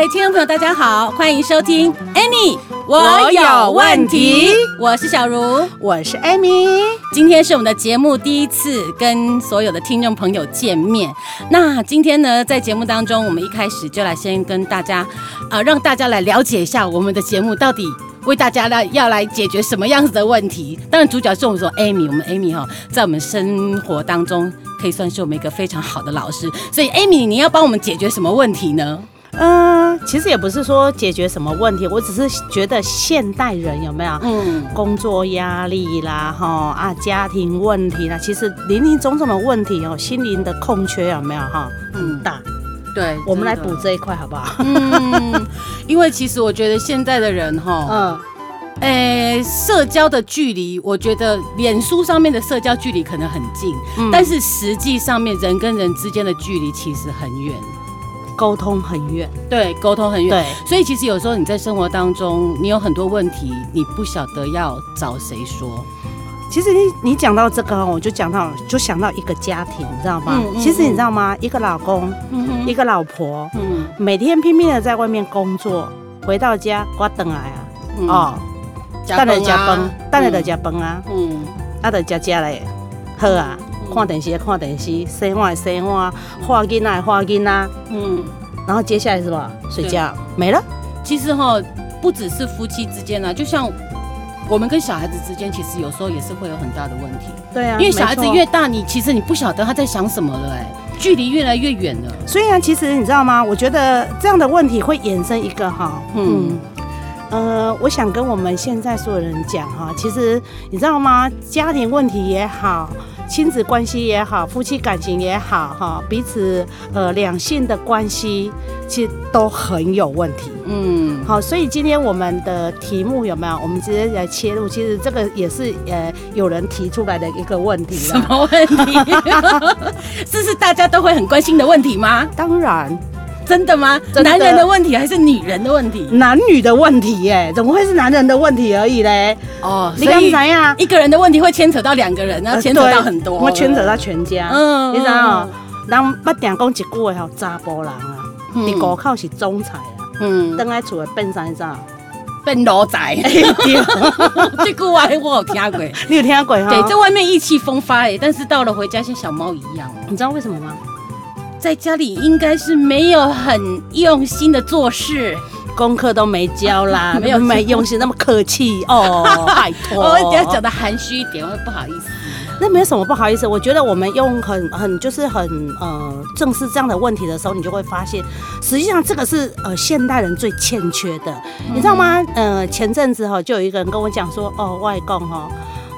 位听众朋友，大家好，欢迎收听 Amy，我有问题。我是小茹，我是 Amy。今天是我们的节目第一次跟所有的听众朋友见面。那今天呢，在节目当中，我们一开始就来先跟大家，呃，让大家来了解一下我们的节目到底为大家来要来解决什么样子的问题。当然，主角是我们说 Amy，我们 Amy 哈，在我们生活当中可以算是我们一个非常好的老师。所以，Amy，你要帮我们解决什么问题呢？嗯，其实也不是说解决什么问题，我只是觉得现代人有没有，嗯，工作压力啦，哈啊，家庭问题啦，其实林林总总的问题哦，心灵的空缺有没有哈，很大。对，我们来补这一块好不好？嗯，因为其实我觉得现在的人哈，嗯，哎，社交的距离，我觉得脸书上面的社交距离可能很近，嗯，但是实际上面人跟人之间的距离其实很远。沟通很远，对，沟通很远，对，所以其实有时候你在生活当中，你有很多问题，你不晓得要找谁说。其实你你讲到这个，我就讲到就想到一个家庭，你知道吗？嗯嗯、其实你知道吗？一个老公，嗯、一个老婆，嗯、每天拼命的在外面工作，回到家我等来啊，嗯、哦，等来加班，等来的加班啊，嗯，啊的加加嘞，喝啊。看电视，看电视，洗碗洗碗，画囡仔画囡仔，嗯，然后接下来是什么？睡觉对没了。其实哈，不只是夫妻之间啊，就像我们跟小孩子之间，其实有时候也是会有很大的问题。对啊，因为小孩子越大，你其实你不晓得他在想什么了，哎，距离越来越远了。所以啊，其实你知道吗？我觉得这样的问题会衍生一个哈，嗯，呃，我想跟我们现在所有人讲哈，其实你知道吗？家庭问题也好。亲子关系也好，夫妻感情也好，哈，彼此呃两性的关系其实都很有问题。嗯，好，所以今天我们的题目有没有？我们直接来切入。其实这个也是呃有人提出来的一个问题。什么问题？这是大家都会很关心的问题吗？当然。真的吗？的男人的问题还是女人的问题？男女的问题耶，怎么会是男人的问题而已嘞？哦，你刚才呀，一个人的问题会牵扯到两个人，然后牵扯到很多，会牵扯到全家。嗯，你知道人不定讲一句话叫查甫人啊，你高考是总裁啊，嗯，等来厝的变啥啥，变奴才。这句话我有听过，你有听过哈？对，在外面意气风发哎，但是到了回家像小猫一样。你知道为什么吗？在家里应该是没有很用心的做事，功课都没教啦，没有没用心，那么客气哦，拜托，我一定要讲的含蓄一点，我不好意思。那没有什么不好意思，我觉得我们用很很就是很呃正视这样的问题的时候，你就会发现，实际上这个是呃现代人最欠缺的，嗯、你知道吗？呃，前阵子哈就有一个人跟我讲说，哦，外公哈，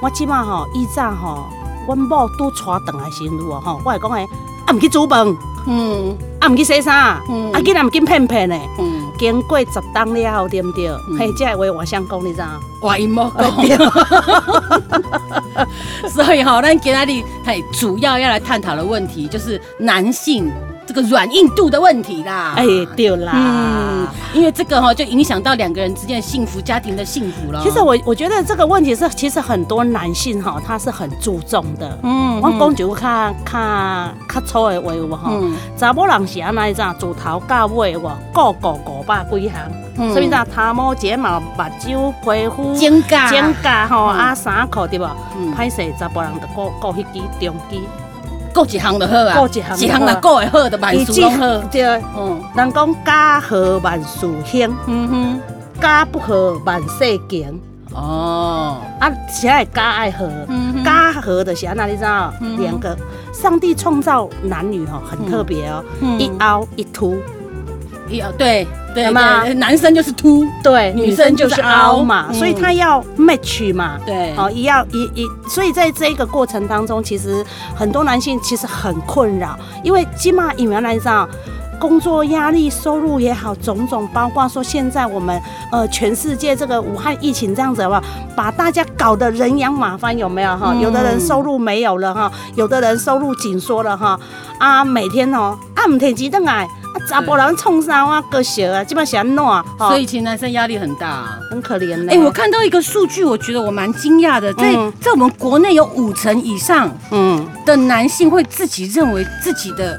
我起码哈以前哈，我某都带回来新路哈，外公哎，啊毋去煮饭。嗯，啊，毋去洗衫，嗯啊，囡仔毋紧骗骗的，嗯，经过十冬了后，对毋对？嘿，这话我想讲，你知道？话音莫讲。所以吼，咱今仔日嘿，主要要来探讨的问题就是男性。这个软硬度的问题啦，哎，对啦，嗯，因为这个哈就影响到两个人之间的幸福，家庭的幸福了。其实我我觉得这个问题是，其实很多男性哈他是很注重的。嗯，我讲就看看较粗的话语哈，查某人是安那一种，从头到尾哇，个个五百几项，所以讲头毛睫毛、目睭、皮肤、指甲、指甲吼啊衫裤对吧？歹势查甫人就顾顾迄支中支。过一项就好啊，过一项，一项若顾会好，就万事拢好。对，嗯，人讲家和万事兴，嗯哼，家不和万事穷。哦，啊，啥爱家爱和，家和的是安那你知道？两个，上帝创造男女吼很特别哦，一凹一凸，一凹对。对嘛，男生就是凸，对，女生就是凹嘛，所以他要 match 嘛，对，哦，一要一一，所以在这一个过程当中，其实很多男性其实很困扰，因为起码原来讲，工作压力、收入也好，种种，包括说现在我们呃全世界这个武汉疫情这样子，好不好？把大家搞得人仰马翻，有没有哈？有的人收入没有了哈，有的人收入紧缩了哈。啊，每天哦，啊，唔提鸡蛋哎，啊，查甫人创啥啊，个小啊，基本上安怎？所以其实男生压力很大，啊，很可怜的。哎，我看到一个数据，我觉得我蛮惊讶的，在在我们国内有五成以上嗯的男性会自己认为自己的。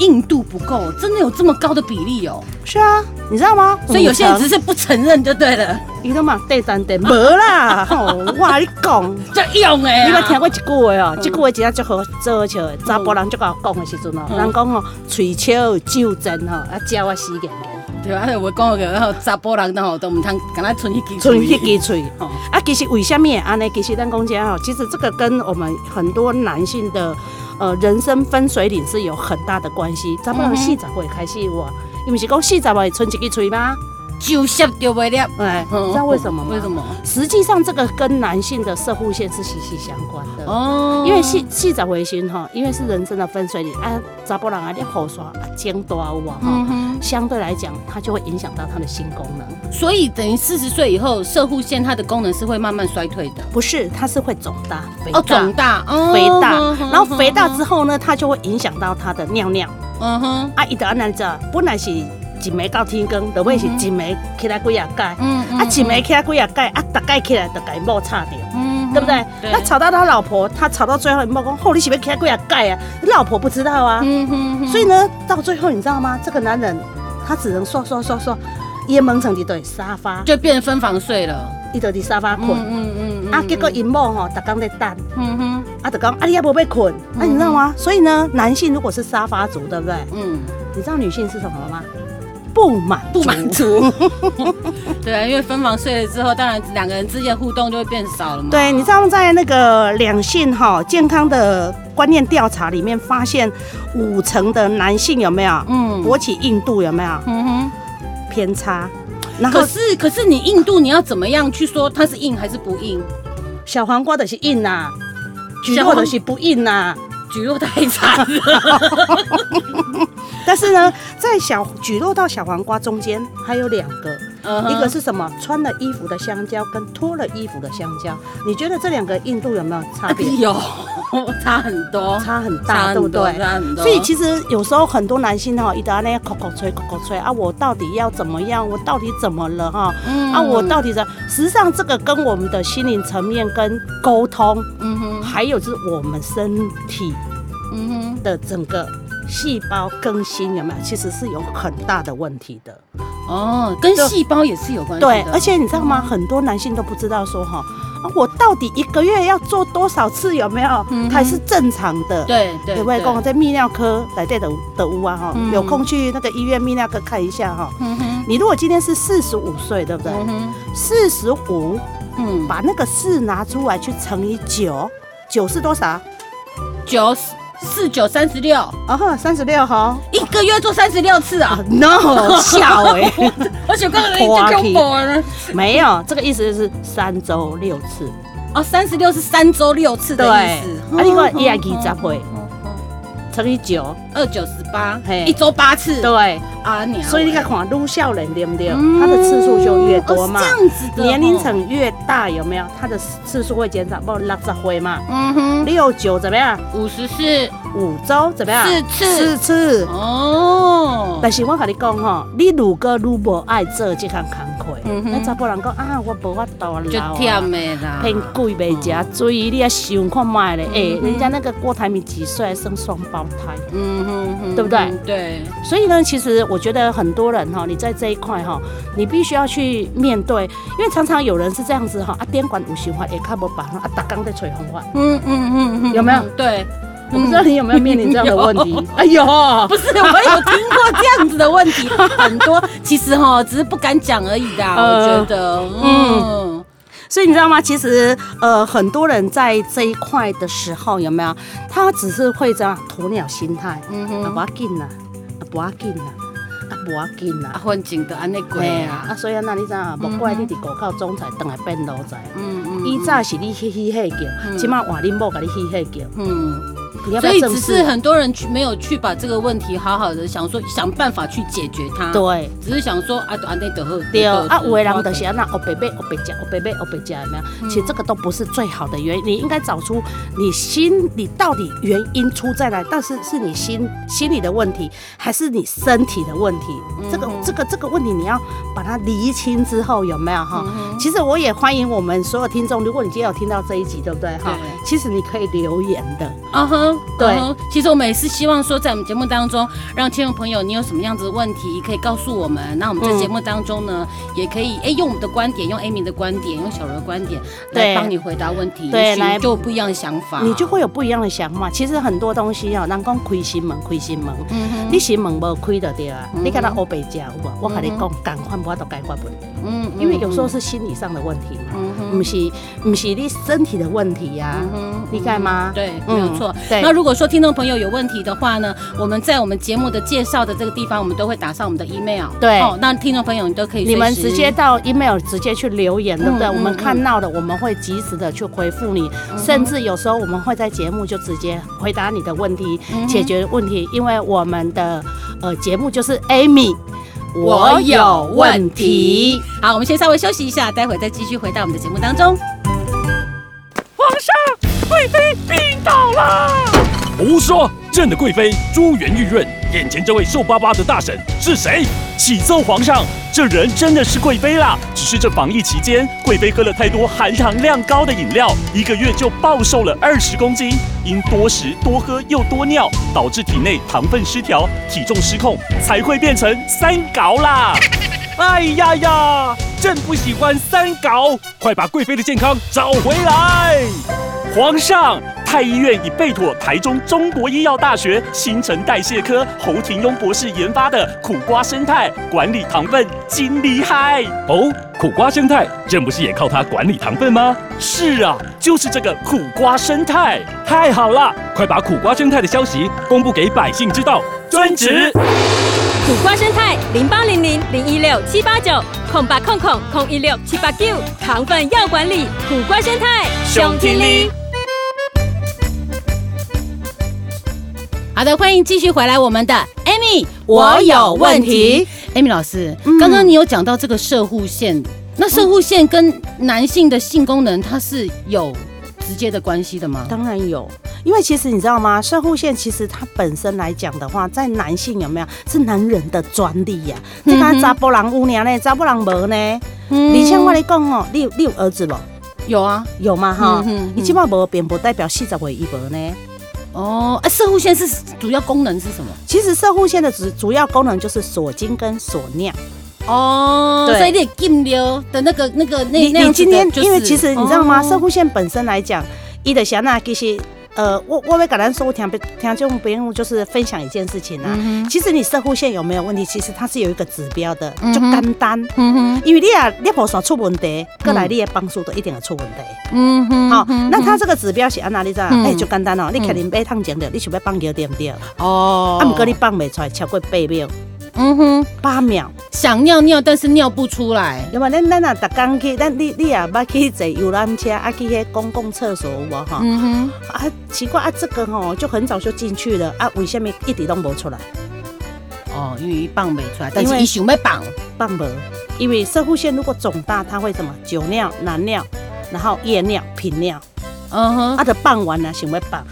硬度不够，真的有这么高的比例哦？是啊，你知道吗？所以有些人只是不承认就对了。你都嘛对单对，没啦！我跟你讲，这用哎，你有听过一句话哦？这句话真正足好做笑的。查甫人就跟我讲的时阵哦，人讲哦，嘴巧就真哈，啊，教我死硬硬。对啊，我讲个然后查甫人都都唔通跟他存一支存一支嘴。啊，其实为什么安尼，其实咱讲讲哦，其实这个跟我们很多男性的。呃，人生分水岭是有很大的关系。咱们四十岁开始哇，因为是讲四十岁存一个嘴吗？就摄就不了，哎，知道为什么吗？为什么？实际上这个跟男性的射护腺是息息相关的哦。因为细细长回心哈，因为是人生的分水岭啊，查甫人啊，你好耍啊，肩多啊，哈，相对来讲，它就会影响到他的性功能。所以等于四十岁以后，射护腺它的功能是会慢慢衰退的。不是，它是会肿大，哦，肿大，肥大，然后肥大之后呢，它就会影响到它的尿尿。嗯哼，啊，伊得安尼做，本来是。一暝到天光，就会是一暝起来几啊盖，啊一暝起来几啊盖，啊大概起来就给某吵掉，对不对？那吵到他老婆，他吵到最后，某讲，吼你是不是起来几啊盖啊？老婆不知道啊，所以呢，到最后你知道吗？这个男人他只能说说说说，也蒙成一对沙发，就变分房睡了，伊就在沙发困，嗯嗯啊结果因某吼，逐工在等，嗯哼，啊就讲啊你也无要困，啊你知道吗？所以呢，男性如果是沙发族，对不对？嗯，你知道女性是什么吗？不满不满足，对啊，因为分房睡了之后，当然两个人之间互动就会变少了嘛。对，你知道在那个两性哈健康的观念调查里面，发现五成的男性有没有？嗯，勃起硬度有没有？嗯哼，偏差。然后可是可是你硬度你要怎么样去说它是硬还是不硬？小黄瓜的是硬呐、啊，蒟蒻的是不硬呐、啊，橘肉太惨了。但是呢，在小橘肉到小黄瓜中间还有两个，uh. 一个是什么？穿了衣服的香蕉跟脱了衣服的香蕉，你觉得这两个硬度有没有差别？有，差很多，差很大，对不对？差很多。所以其实有时候很多男性哈，一到那些口口吹口口吹啊，我到底要怎么样？我到底怎么了哈？嗯、啊，我到底怎？实际上这个跟我们的心灵层面跟沟通，嗯哼，还有就是我们身体，嗯哼的整个。细胞更新有没有？其实是有很大的问题的哦，跟细胞也是有关系的。对，而且你知道吗？嗯、很多男性都不知道说哈，我到底一个月要做多少次有没有？嗯、哼才是正常的。对对。有没有跟我在泌尿科来这的的屋啊哈？嗯、有空去那个医院泌尿科看一下哈。嗯哼。你如果今天是四十五岁，对不对？四十五，嗯，把那个四拿出来去乘以九，九是多少？九十。四九三十六，啊哈，三十六哈，一个月做三十六次啊？No，笑 哎，而且刚刚已经讲过了，没有，这个意思就是三周六次，哦，三十六是三周六次的意思，啊，你看一二十岁，乘以九，二九十八，嘿一周八次，对。啊，所以你看，看越少年对不对？它的次数就越多嘛。这样子的。年龄层越大，有没有？它的次数会减少，不六十回嘛。嗯哼。六九怎么样？五十四。五周怎么样？四次。四次。哦。但是我跟你讲哈，你如果如果爱做这项工课，那查甫人讲啊，我无法度了。就忝的啦。偏贵袂食水，你啊想看卖咧。哎，人家那个郭台铭几岁生双胞胎？嗯哼哼，对不对？对。所以呢，其实我。觉得很多人哈，你在这一块哈，你必须要去面对，因为常常有人是这样子哈，啊，电管无循环也看不饱，啊，打刚在吹红话，嗯嗯嗯嗯，有没有？对，我不知道你有没有面临这样的问题？哎呦，不是，我有听过这样子的问题，很多，其实哈，只是不敢讲而已的，我觉得，嗯，所以你知道吗？其实呃，很多人在这一块的时候，有没有？他只是会这样鸵鸟心态，嗯哼，不要紧啦，不要紧啦。啊，不要紧啦，反正都安尼过啊。啊，所以啊，那你知啊？莫怪你伫高考总裁等来变奴才。嗯嗯。以早是你嘻嘻嘿叫，起码换恁某甲你嘻嘻叫。嗯。所以只是很多人去没有去把这个问题好好的想说想办法去解决它，对。只是想说啊，对啊，有的人就是那哦，北北哦北加，哦北北哦北加，有没有？嗯其实这个都不是最好的原因，你应该找出你心里到底原因出在哪，但是是你心心理的问题，还是你身体的问题？这个这个这个问题你要把它厘清之后，有没有哈？其实我也欢迎我们所有听众，如果你今天有听到这一集，对不对哈？其实你可以留言的。啊哼，对。其实我们也是希望说，在我们节目当中，让听众朋友，你有什么样子的问题，可以告诉我们。那我们在节目当中呢，也可以哎用我们的观点，用 Amy 的观点，用小柔的观点来帮你回答问题。对，来就有不一样的想法，你就会有不一样的想法。其实很多东西哦，人讲开心门，开心门，你心门无开就对啊。你看到欧北家，我我跟你讲，赶快不要都解决问题。嗯，因为有时候是心理上的问题嘛，不是不是你身体的问题呀，理解吗？对，没有错。那如果说听众朋友有问题的话呢，我们在我们节目的介绍的这个地方，我们都会打上我们的 email。对，哦，那听众朋友你都可以，你们直接到 email 直接去留言，对不对？我们看到的，我们会及时的去回复你，甚至有时候我们会在节目就直接回答你的问题，解决问题。因为我们的呃节目就是 Amy。我有问题。好，我们先稍微休息一下，待会再继续回到我们的节目当中。皇上，贵妃病倒了！胡说！朕的贵妃珠圆玉润，眼前这位瘦巴巴的大婶是谁？启奏皇上，这人真的是贵妃啦，只是这防疫期间，贵妃喝了太多含糖量高的饮料，一个月就暴瘦了二十公斤。因多食多喝又多尿，导致体内糖分失调，体重失控，才会变成三高啦。哎呀呀，朕不喜欢三高，快把贵妃的健康找回来！皇上，太医院已备妥台中中国医药大学新陈代谢科侯廷庸博士研发的苦瓜生态管理糖分，金厉害哦！苦瓜生态，朕不是也靠它管理糖分吗？是啊，就是这个苦瓜生态，太好了！快把苦瓜生态的消息公布给百姓知道，遵旨。苦瓜生态零八零零零一六七八九空八空空空一六七八九糖分要管理，苦瓜生态兄弟你。好的，欢迎继续回来，我们的 Amy，我有问题。Amy 老师，刚刚你有讲到这个射护腺，那射护腺跟男性的性功能，它是有直接的关系的吗？当然有，因为其实你知道吗？射护腺其实它本身来讲的话，在男性有没有是男人的专利呀？你看查甫人有呢，查甫人无呢？你像我来讲哦，你有你有儿子不？有啊，有吗？哈，你起码无，并不代表四十岁一无呢。哦，啊，射护线是主要功能是什么？其实射护线的主主要功能就是锁精跟锁尿。哦，所以你禁流的那个那个那你你今天，因为其实你知道吗？射护线本身来讲，伊的小娜其实。呃，我我会跟咱说听听众朋友就是分享一件事情啊。嗯、其实你射护线有没有问题？其实它是有一个指标的，就简单。嗯哼。因为你啊，尿泡上出问题，过来你的帮助都一定会出问题。嗯哼。好，那它这个指标是按哪里在？哎，就简单哦。你肯定被烫讲的，你想要放尿对不对？哦。啊，不过你放没出来，超过八秒。嗯哼，八秒。想尿尿，但是尿不出来。有嘛？咱咱啊，逐工去，咱你你也捌去坐游览车，啊去迄公共厕所有无哈？嗯哼。啊，奇怪啊，这个吼就很早就进去了啊，为什么一直都无出来？哦，因为伊放没出来，但是伊想要放，放无。因为射护腺如果肿大，它会什么？久尿、难尿，然后夜尿、频尿。嗯哼。啊，的放完了，想要放。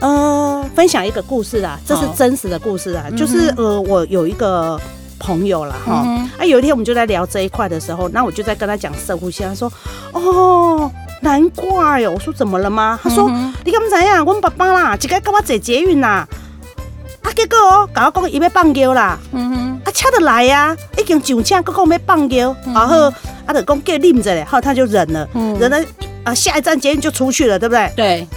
呃，分享一个故事啊，这是真实的故事啊，就是呃，我有一个朋友啦，哈、嗯，啊，有一天我们就在聊这一块的时候，那我就在跟他讲摄护腺，他说，哦，难怪哟，我说怎么了吗？他说，嗯、你敢不知样？我们爸爸啦，一个跟我坐捷运啦，啊，结果哦，跟我讲伊要放尿啦，嗯哼，啊，车得来呀、啊，已经上车，搁讲要放尿，然后、啊，就讲叫忍着嘞，好，他就忍了，嗯、忍了，啊，下一站捷运就出去了，对不对？对。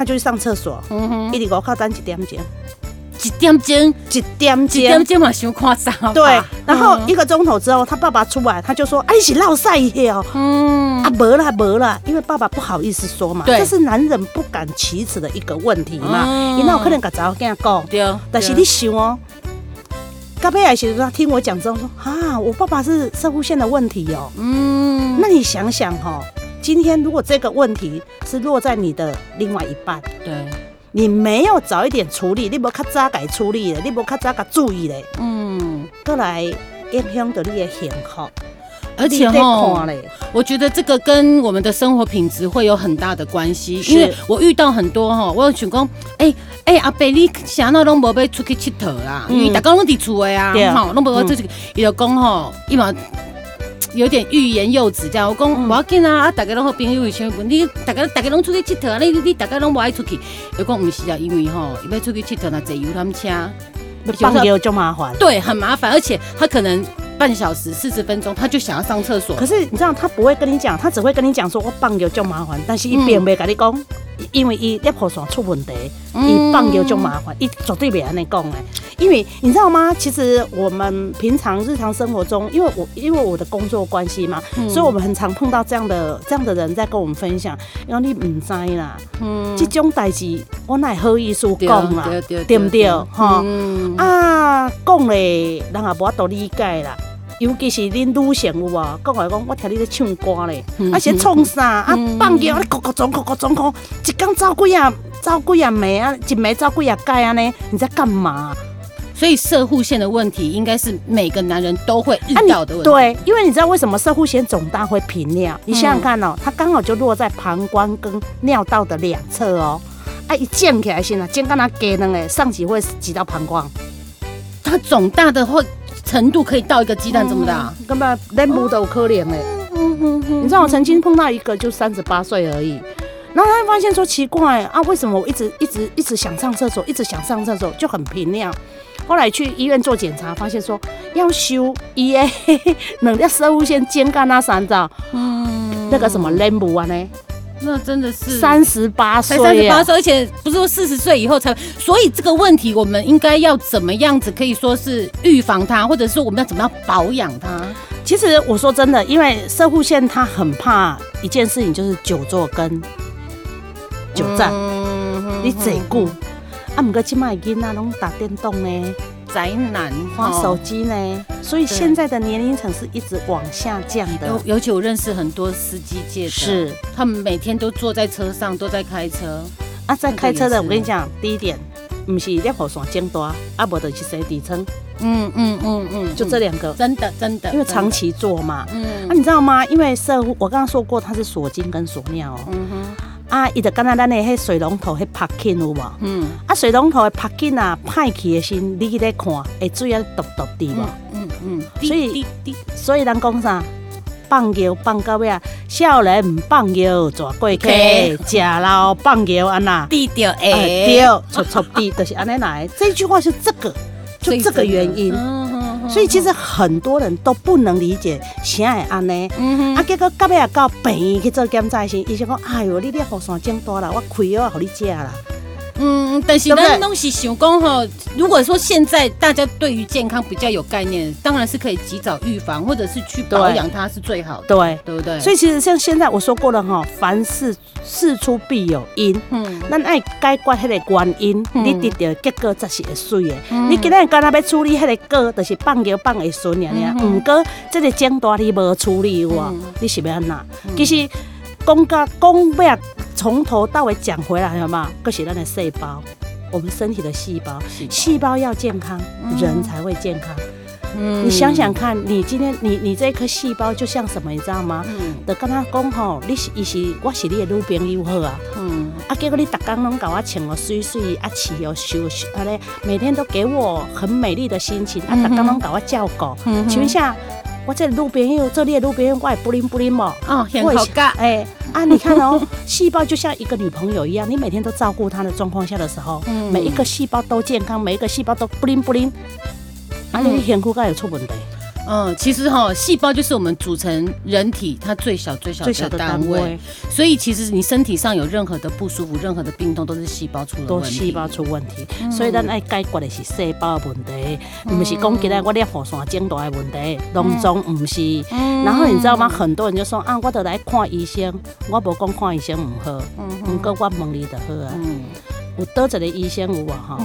他就去上厕所，一直我靠等一点钟，一点钟，一点钟，一点钟嘛，想夸张。对，然后一个钟头之后，他爸爸出来，他就说：“哎，你是落晒一哦。”嗯，啊，没了，没了，因为爸爸不好意思说嘛，这是男人不敢启齿的一个问题嘛。你那我可能甲早跟他讲，对，但是你想哦，刚贝尔其实他听我讲之后说：“啊，我爸爸是摄护腺的问题哦。”嗯，那你想想哈。今天如果这个问题是落在你的另外一半，对，你没有早一点处理，你无较早该处理的，你无较早该注意嘞，嗯，过来影响到你的幸福。而且哈，我觉得这个跟我们的生活品质会有很大的关系，因为我遇到很多哈，我有想讲，哎哎阿伯，你想到拢无要出去佚佗啦，因为大家拢伫厝的啊，哈，拢无要出去，伊就讲吼，伊嘛有点欲言又止，这样我讲无要紧啊，啊大家拢好朋友以前，你大家大家拢出去佚佗啊，你你大家拢无爱出去，伊讲毋是啊，因为吼，伊要出去佚佗那坐游览车，放尿就麻烦，对，很麻烦，而且他可能。半小时四十分钟，他就想要上厕所。可是你知道，他不会跟你讲，他只会跟你讲说：“我放尿就麻烦。”但是一边没跟你讲，因为伊尿泡出问题，伊放尿就麻烦，伊绝对没安尼讲的。因为你知道吗？其实我们平常日常生活中，因为我因为我的工作关系嘛，嗯、所以我们很常碰到这样的这样的人在跟我们分享。因为你唔知啦，嗯，这种代志我哪好意思讲啦，对不对？哈、嗯、啊，讲嘞，人也无法度理解啦。尤其是恁女性有无？讲来讲，我听你咧唱歌咧，啊是创啥？啊放尿，你咕咕装，咕咕装，咕，一缸走几啊，走几啊枚啊，一枚走几啊盖啊呢？你在干嘛？所以射护腺的问题，应该是每个男人都会遇到的问题。对，因为你知道为什么射护腺肿大会频尿？你想想看哦，它刚好就落在膀胱跟尿道的两侧哦。啊，一溅起来先啊，溅到那给呢？哎，上级会挤到膀胱，它肿大的会。程度可以到一个鸡蛋这么大，根本连母都可怜哎。你知道我曾经碰到一个就三十八岁而已，然后他发现说奇怪啊，为什么我一直一直一直想上厕所，一直想上厕所就很频尿。后来去医院做检查，发现说要修一哎，两条摄护腺尖干那三兆，那个什么连母啊呢？那真的是三十八岁，三十八岁，而且不是说四十岁以后才，所以这个问题我们应该要怎么样子可以说是预防它，或者是我们要怎么样保养它？其实我说真的，因为社护腺它很怕一件事情，就是久坐跟久站，嗯、你坐久，啊，不过现在囡仔拢打电动呢。宅男花手机呢，所以现在的年龄层是一直往下降的。尤尤其我认识很多司机界的，是他们每天都坐在车上，都在开车。啊，在开车的，我跟你讲，第一点，不是尿泡线增大，啊，不就是洗底层。嗯嗯嗯嗯，就这两个，真的真的，因为长期坐嘛。嗯，那你知道吗？因为社，我刚刚说过，它是锁精跟锁尿哦。嗯哼。啊，伊就敢若咱的迄水龙头迄拍紧有无？嗯。啊，水龙头的拍紧啊，歹去的时，你去咧看，会水啊，浊浊滴无？嗯嗯。所以，所以咱讲啥？放尿放到尾啊，少年毋放尿蛇过去，食老放尿安那？滴着会，对，臭臭滴，就是安尼来。这句话是这个，就这个原因。所以其实很多人都不能理解啥会安尼，啊，结果到尾啊到病院去做检查时，医生讲，哎哟，你尿泡腺增大了，我开药互你食啦。嗯，但是咱东西想讲吼，如果说现在大家对于健康比较有概念，当然是可以及早预防，或者是去保养它是最好的，对，对不对？所以其实像现在我说过了哈，凡事事出必有因，嗯，咱爱解决迄个原因，嗯、你得到结果才是会水的。嗯、你今日刚才要处理迄个果，就是放药放会顺尔尔，唔过这个症大你无处理哇，嗯、你是要安那？嗯、其实讲甲讲不从头到尾讲回来，好吗？各写咱的细胞，我们身体的细胞，细胞要健康，人才会健康。嗯，你想想看，你今天你你这一颗细胞就像什么，你知道吗？嗯，就跟他讲吼，你是伊是我是你的女朋友好啊。嗯，啊，结果你逐工拢甲我穿哦水水，啊，气又修修，啊咧，每天都给我很美丽的心情，啊，逐工拢甲我照顾。嗯，请问一下。我这路边又这里路边我也不灵不灵嘛。哦，很好干。哎啊，你看哦，细胞就像一个女朋友一样，你每天都照顾她的状况下的时候，嗯、每一个细胞都健康，每一个细胞都不灵不灵，啊，你幸福该有出问题。嗯，其实哈，细胞就是我们组成人体它最小最小的单位，所以其实你身体上有任何的不舒服、任何的病痛，都是细胞出了问题。都细胞出问题，所以咱爱解决的是细胞的问题，不是讲起来我尿泡腺增大的问题，当中不是。然后你知道吗？很多人就说啊，我得来看医生，我无讲看医生唔好，不过我问你就好啊。有多一个医生有啊？哈，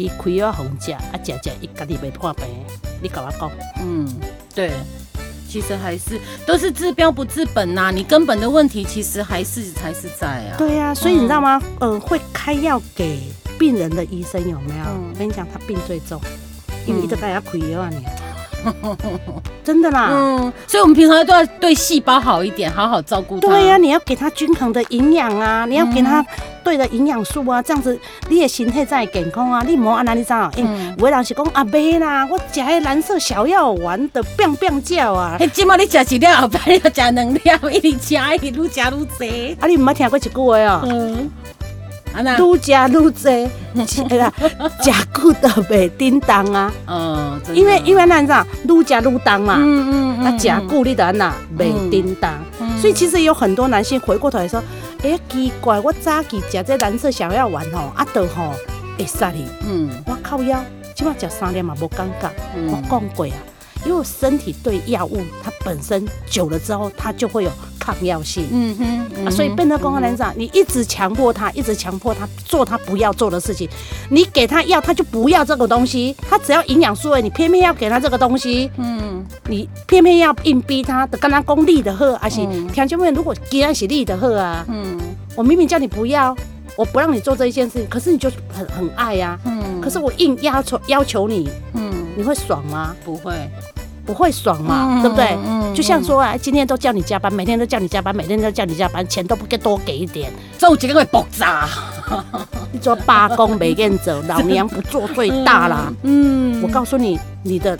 伊开药互食，啊食食伊家己袂破病。你跟我讲，嗯，对，其实还是都是治标不治本呐、啊。你根本的问题其实还是还是在啊。对呀、啊，所以你知道吗？嗯、呃，会开药给病人的医生有没有？嗯、我跟你讲，他病最重，因为一直在家开药你。真的啦，嗯，所以我们平常都要对细胞好一点，好好照顾它。对呀、啊，你要给它均衡的营养啊，你要给它对的营养素啊，这样子你的身体才会健康啊。你莫按哪里找？嗯，有的人是讲阿伯啦，我食迄蓝色小药丸的变变叫啊。嘿，今麦你食一粒，后摆你要食两粒，一直吃，一直愈吃愈多。啊，你唔捌听过一句话哦？嗯。愈食愈多，哎呀，吃久都袂叮当啊！嗯，因为因为咱知道愈食愈重嘛，嗯嗯，啊，吃久你得安那袂叮当，所以其实有很多男性回过头来说，哎，奇怪，我早起食这蓝色小药丸吼，啊，都吼会杀你，嗯，我靠腰，起码食三粒嘛无感觉，我讲过啊。因为身体对药物，它本身久了之后，它就会有抗药性。嗯哼，嗯哼啊，所以变成公安人长，你一直强迫他，一直强迫他做他不要做的事情，你给他药，他就不要这个东西。他只要营养素，你偏偏要给他这个东西。嗯，你偏偏要硬逼他的，跟他功利的喝，而且听见没有？如果既然是利的喝啊，嗯，我明明叫你不要，我不让你做这一件事情，可是你就很很爱呀。嗯，可是我硬要求要求你，嗯。你会爽吗？不会，不会爽嘛，嗯、对不对？嗯、就像说啊，今天都叫你加班，每天都叫你加班，每天都叫你加班，钱都不给多给一点，这几个会爆炸。你做罢工没人走，老娘不做最大啦。嗯，我告诉你，你的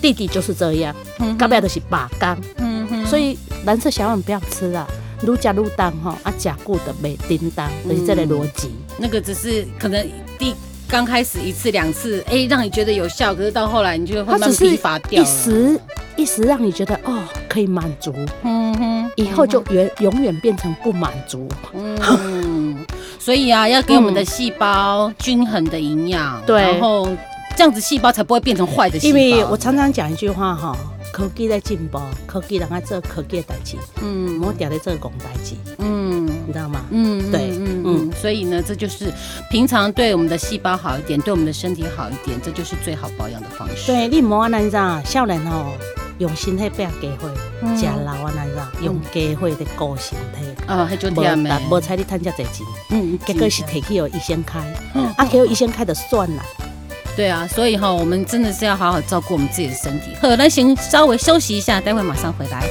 弟弟就是这样，搞不了的是罢工。嗯哼，所以蓝色小碗不要吃了，愈加愈重哈，啊，加固的没叮当，就是这个逻辑。那个只是可能第。刚开始一次两次，哎，让你觉得有效，可是到后来你就会慢慢疲乏掉。一时一时让你觉得哦可以满足，嗯哼，以后就永永远变成不满足。嗯，所以啊，要给我们的细胞均衡的营养，对，然后这样子细胞才不会变成坏的细胞。因为我常常讲一句话哈。科技在进步，科技人爱做科技的代志，嗯，莫掉在做公代志，嗯，你知道吗？嗯，对，嗯嗯，所以呢，这就是平常对我们的细胞好一点，对我们的身体好一点，这就是最好保养的方式。对，你莫安那样，少年哦，用身体不要加货，食老安那样，用加货的高身体，啊，还就甜咩？无彩你趁遮侪钱，嗯，结果是提起哦医生开，啊，给有医生开的算了。对啊，所以哈，我们真的是要好好照顾我们自己的身体。好，那先稍微休息一下，待会马上回来。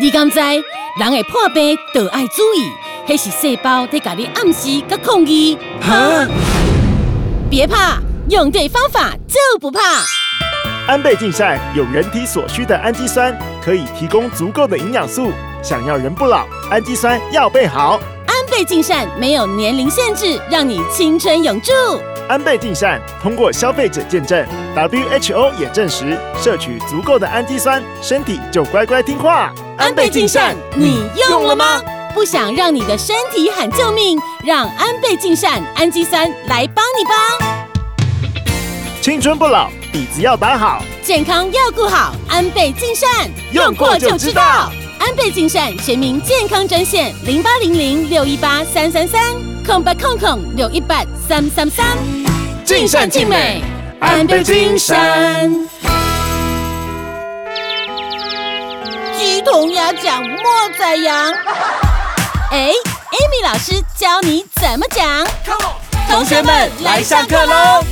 你敢知人会破病，都爱注意，那是细胞在给你暗示跟抗议。哈，别怕，用对方法就不怕。安倍晋善有人体所需的氨基酸，可以提供足够的营养素。想要人不老，氨基酸要备好。安倍晋善没有年龄限制，让你青春永驻。安倍晋善通过消费者见证，WHO 也证实，摄取足够的氨基酸，身体就乖乖听话。安倍晋善，你用了吗？不想让你的身体喊救命，让安倍晋善氨基酸来帮你吧。青春不老，底子要打好，健康要顾好。安倍晋善，用过就知道。安倍晋善全民健康专线零八零零六一八三三三空八空空六一八三三三，尽善尽美，安倍晋善。鸡同鸭讲莫宰羊。哎，Amy 老师教你怎么讲。同学们来上课喽！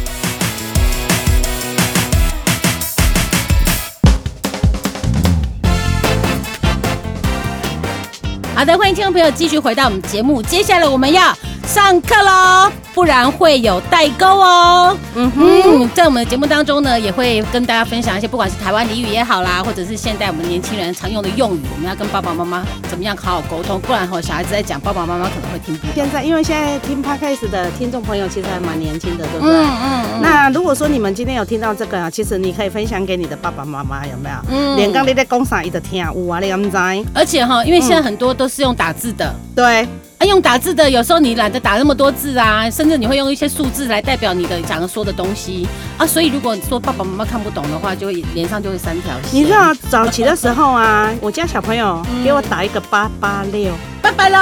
好的，欢迎听众朋友继续回到我们节目。接下来我们要上课喽，不然会有代沟哦。嗯哼，在我们的节目当中呢，也会跟大家分享一些，不管是台湾俚语也好啦，或者是现代我们年轻人常用的用语，我们要跟爸爸妈妈怎么样好好沟通，不然和小孩子在讲，爸爸妈妈可能会听不懂。现在，因为现在听 Podcast 的听众朋友其实还蛮年轻的，对不对？嗯嗯。嗯，那如果说你们今天有听到这个啊，其实你可以分享给你的爸爸妈妈，有没有？嗯。连刚你在讲啥，伊都听有啊，你敢知？而且哈，因为现在很多都是用打字的，对。啊，用打字的有时候你懒得打那么多字啊，甚至你会用一些数字来代表你的想要说的东西啊，所以如果说爸爸妈妈看不懂的话，就会脸上就会三条线。你知道早期的时候啊，我家小朋友给我打一个八八六，拜拜喽，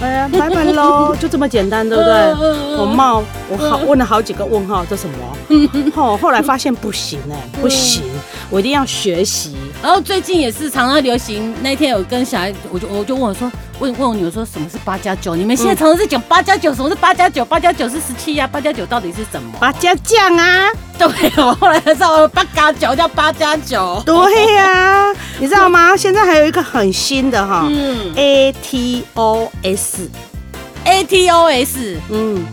哎呀，拜拜喽，就这么简单，对不对？我冒，我好问了好几个问号，这什么？后后来发现不行哎，不行，我一定要学习。然后最近也是常常流行，那天有跟小孩，我就我就问我说，问问我女儿说什么是八加九？你们现在常常在讲八加九，什么是八加九？八加九是十七呀，八加九到底是什么？八加酱啊，对，我后来才知道八加九叫八加九。对呀，你知道吗？现在还有一个很新的哈，嗯，A T O S，A T O S，嗯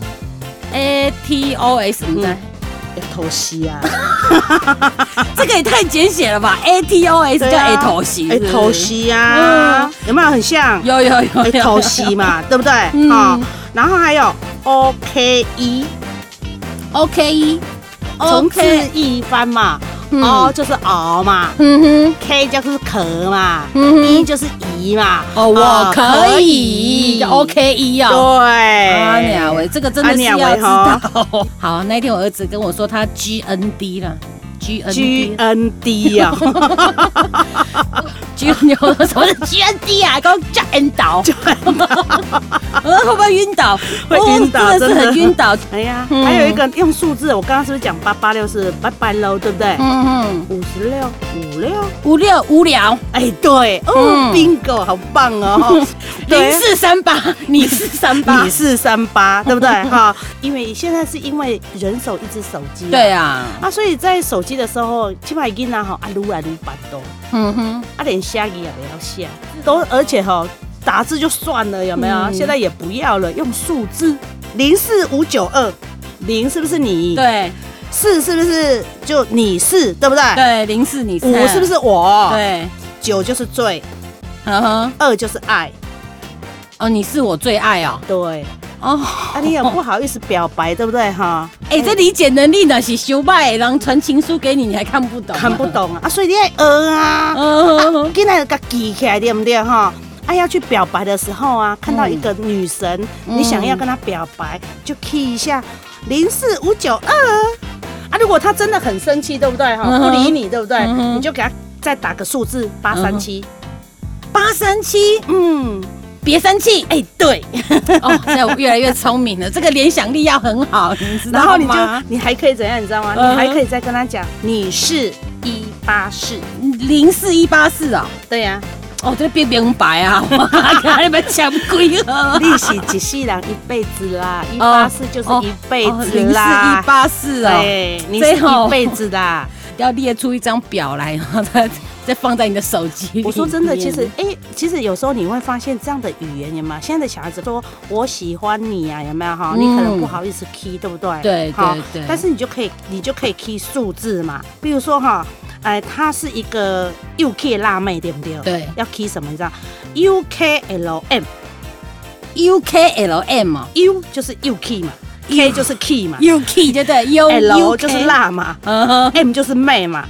，A T O S，你在？偷袭啊，这个也太简写了吧？A T O S 叫 A 头西，A 头西呀，有没有很像？有有有 A 头西嘛，对不对？啊，然后还有 O K E，O K E，从字义翻嘛。哦，就是熬嘛，嗯哼，K 就是壳嘛，嗯哼，E 就是姨嘛，哦，我可以，OK 一啊，对，阿鸟喂，这个真的是要知道。好，那天我儿子跟我说他 G N D 了，G N D 啊。G N D 什么是 N D 啊？刚叫晕倒，会 不会晕倒？会晕倒，真的是很晕倒。哎呀，还有一个用数字，我刚刚是不是讲八八六是拜拜喽，对不对？嗯嗯，五十六，五六，五六无聊。哎，对，哦，bingo，好棒哦。零四三八，你是三八，你是三八，对不对？哈，因为现在是因为人手一只手机，对啊，啊，所以在手机的时候，起码已经拿好啊，撸来撸巴多，嗯哼，啊，连下一也不要下，都而且哈，打字就算了，有没有？现在也不要了，用数字零四五九二，零是不是你？对，四是不是就你是，对不对？对，零四你，五是不是我？对，九就是最，嗯哼，二就是爱。哦，你是我最爱哦。对，哦，啊，你也不好意思表白，对不对哈？哎，这理解能力呢是修败，然后传情书给你，你还看不懂，看不懂啊！啊，所以你要学啊，今天给记起来对不对哈？啊，要去表白的时候啊，看到一个女神，你想要跟她表白，就 key 一下零四五九二啊。如果她真的很生气，对不对哈？不理你，对不对？你就给她再打个数字八三七，八三七，嗯。别生气，哎，对，哦，现在我越来越聪明了，这个联想力要很好，你知道吗？然后你就，你还可以怎样，你知道吗？你还可以再跟他讲，你是一八四。零四一八四啊，对呀，哦，这变明白啊，你们讲贵了，利息几世人一辈子啦，一八四就是一辈子啦，零四一八四啊，对，你是一辈子的，要列出一张表来，然后再。再放在你的手机。我说真的，其实哎、欸，其实有时候你会发现这样的语言有没有？现在的小孩子说我喜欢你啊，有没有哈？你可能不好意思 key，对不对？对对对。但是你就可以，你就可以 key 数字嘛。比如说哈，哎，她是一个 UK 辣妹，对不对？对。要 key 什么？你知道？UKLM。UKLM 嘛，U 就是 UK 嘛，K 就是 key 嘛，UK 对，U L 就是辣嘛，，M 就是妹嘛。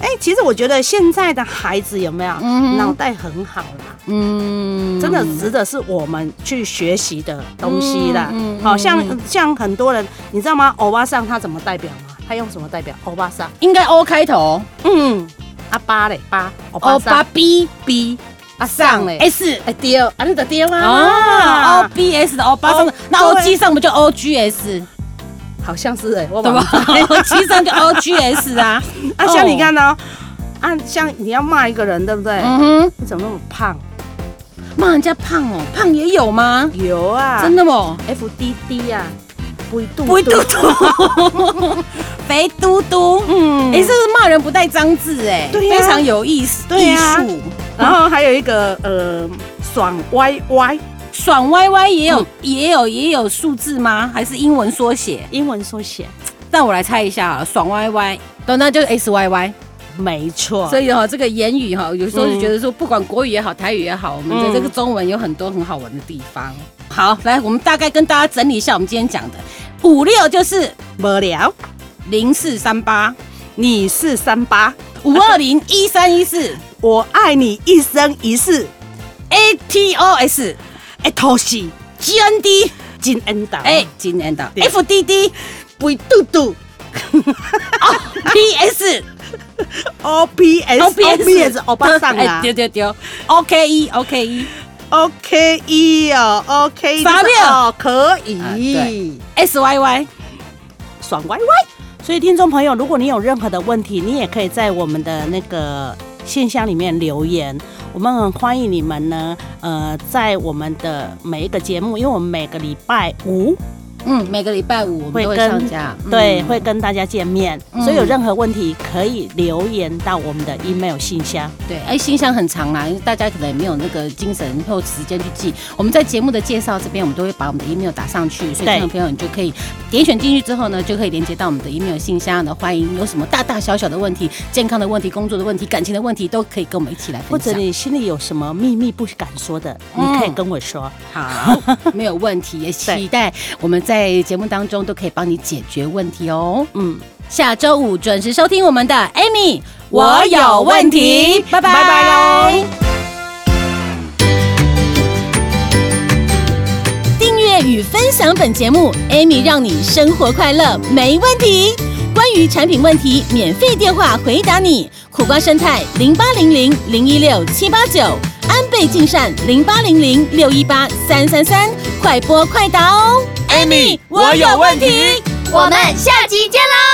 哎，其实我觉得现在的孩子有没有脑袋很好啦？嗯，真的值得是我们去学习的东西啦。嗯，好像像很多人，你知道吗？欧巴桑他怎么代表吗？他用什么代表？欧巴桑应该 O 开头。嗯，阿巴嘞巴，欧巴 B B，阿桑嘞 S，哎丢，啊你的丢啊？哦，O B S 的欧巴桑，那 O G 上不就 O G S？好像是哎，对吧？其实就 O G S 啊，啊，像你看哦，啊，像你要骂一个人，对不对？嗯哼，你怎么那么胖？骂人家胖哦，胖也有吗？有啊，真的吗？F D D 啊，肥嘟嘟肥嘟嘟，肥嘟嘟，嗯，哎，这是骂人不带脏字哎，对，非常有意思，艺术。然后还有一个呃，爽歪歪。爽歪歪也有、嗯、也有也有数字吗？还是英文缩写？英文缩写。让我来猜一下啊，爽歪歪，对，那就是 S Y Y，没错。所以哈，这个言语哈，有时候就觉得说，不管国语也好，台语也好，我们的这个中文有很多很好玩的地方。嗯、好，来，我们大概跟大家整理一下我们今天讲的五六就是无聊，零四三八，你是三八，五二零一三一四，我爱你一生一世，A T O S。哎，头是 G N D，金恩岛，哎，金恩岛对，F D D，肥嘟嘟 P S，O P S O P S 欧巴桑啊丢丢丢，O K E O K E，O K E 哦，O K 发票哦，可以，S Y Y，爽歪歪。所以听众朋友，如果你有任何的问题，你也可以在我们的那个信箱里面留言，我们很欢迎你们呢。呃，在我们的每一个节目，因为我们每个礼拜五嗯，每个礼拜五我们都会上架，对，嗯会跟大家见面，嗯所以有任何问题可以留言到我们的 email 信箱。对，哎，信箱很长啦，因为大家可能也没有那个精神或时间去记。我们在节目的介绍这边，我们都会把我们的 email 打上去，所以对听众朋友你就可以点选进去之后呢，就可以连接到我们的 email 信箱的。欢迎有什么大大小小的问题、健康的问题、工作的问题、感情的问题，都可以跟我们一起来或者。你心里有什么秘密不敢说的，嗯你可以跟我说。好，没有问题，也期待我们在节目当中都可以帮你解决问题哦。嗯，下周五准时收听我们的 Amy，我有问题拜拜拜拜喽。订阅与分享本节目，Amy 让你生活快乐没问题。关于产品问题，免费电话回答你。苦瓜生态零八零零零一六七八九，安倍晋善零八零零六一八三三三，快播快答哦。Amy，我有问题，我们下集见喽。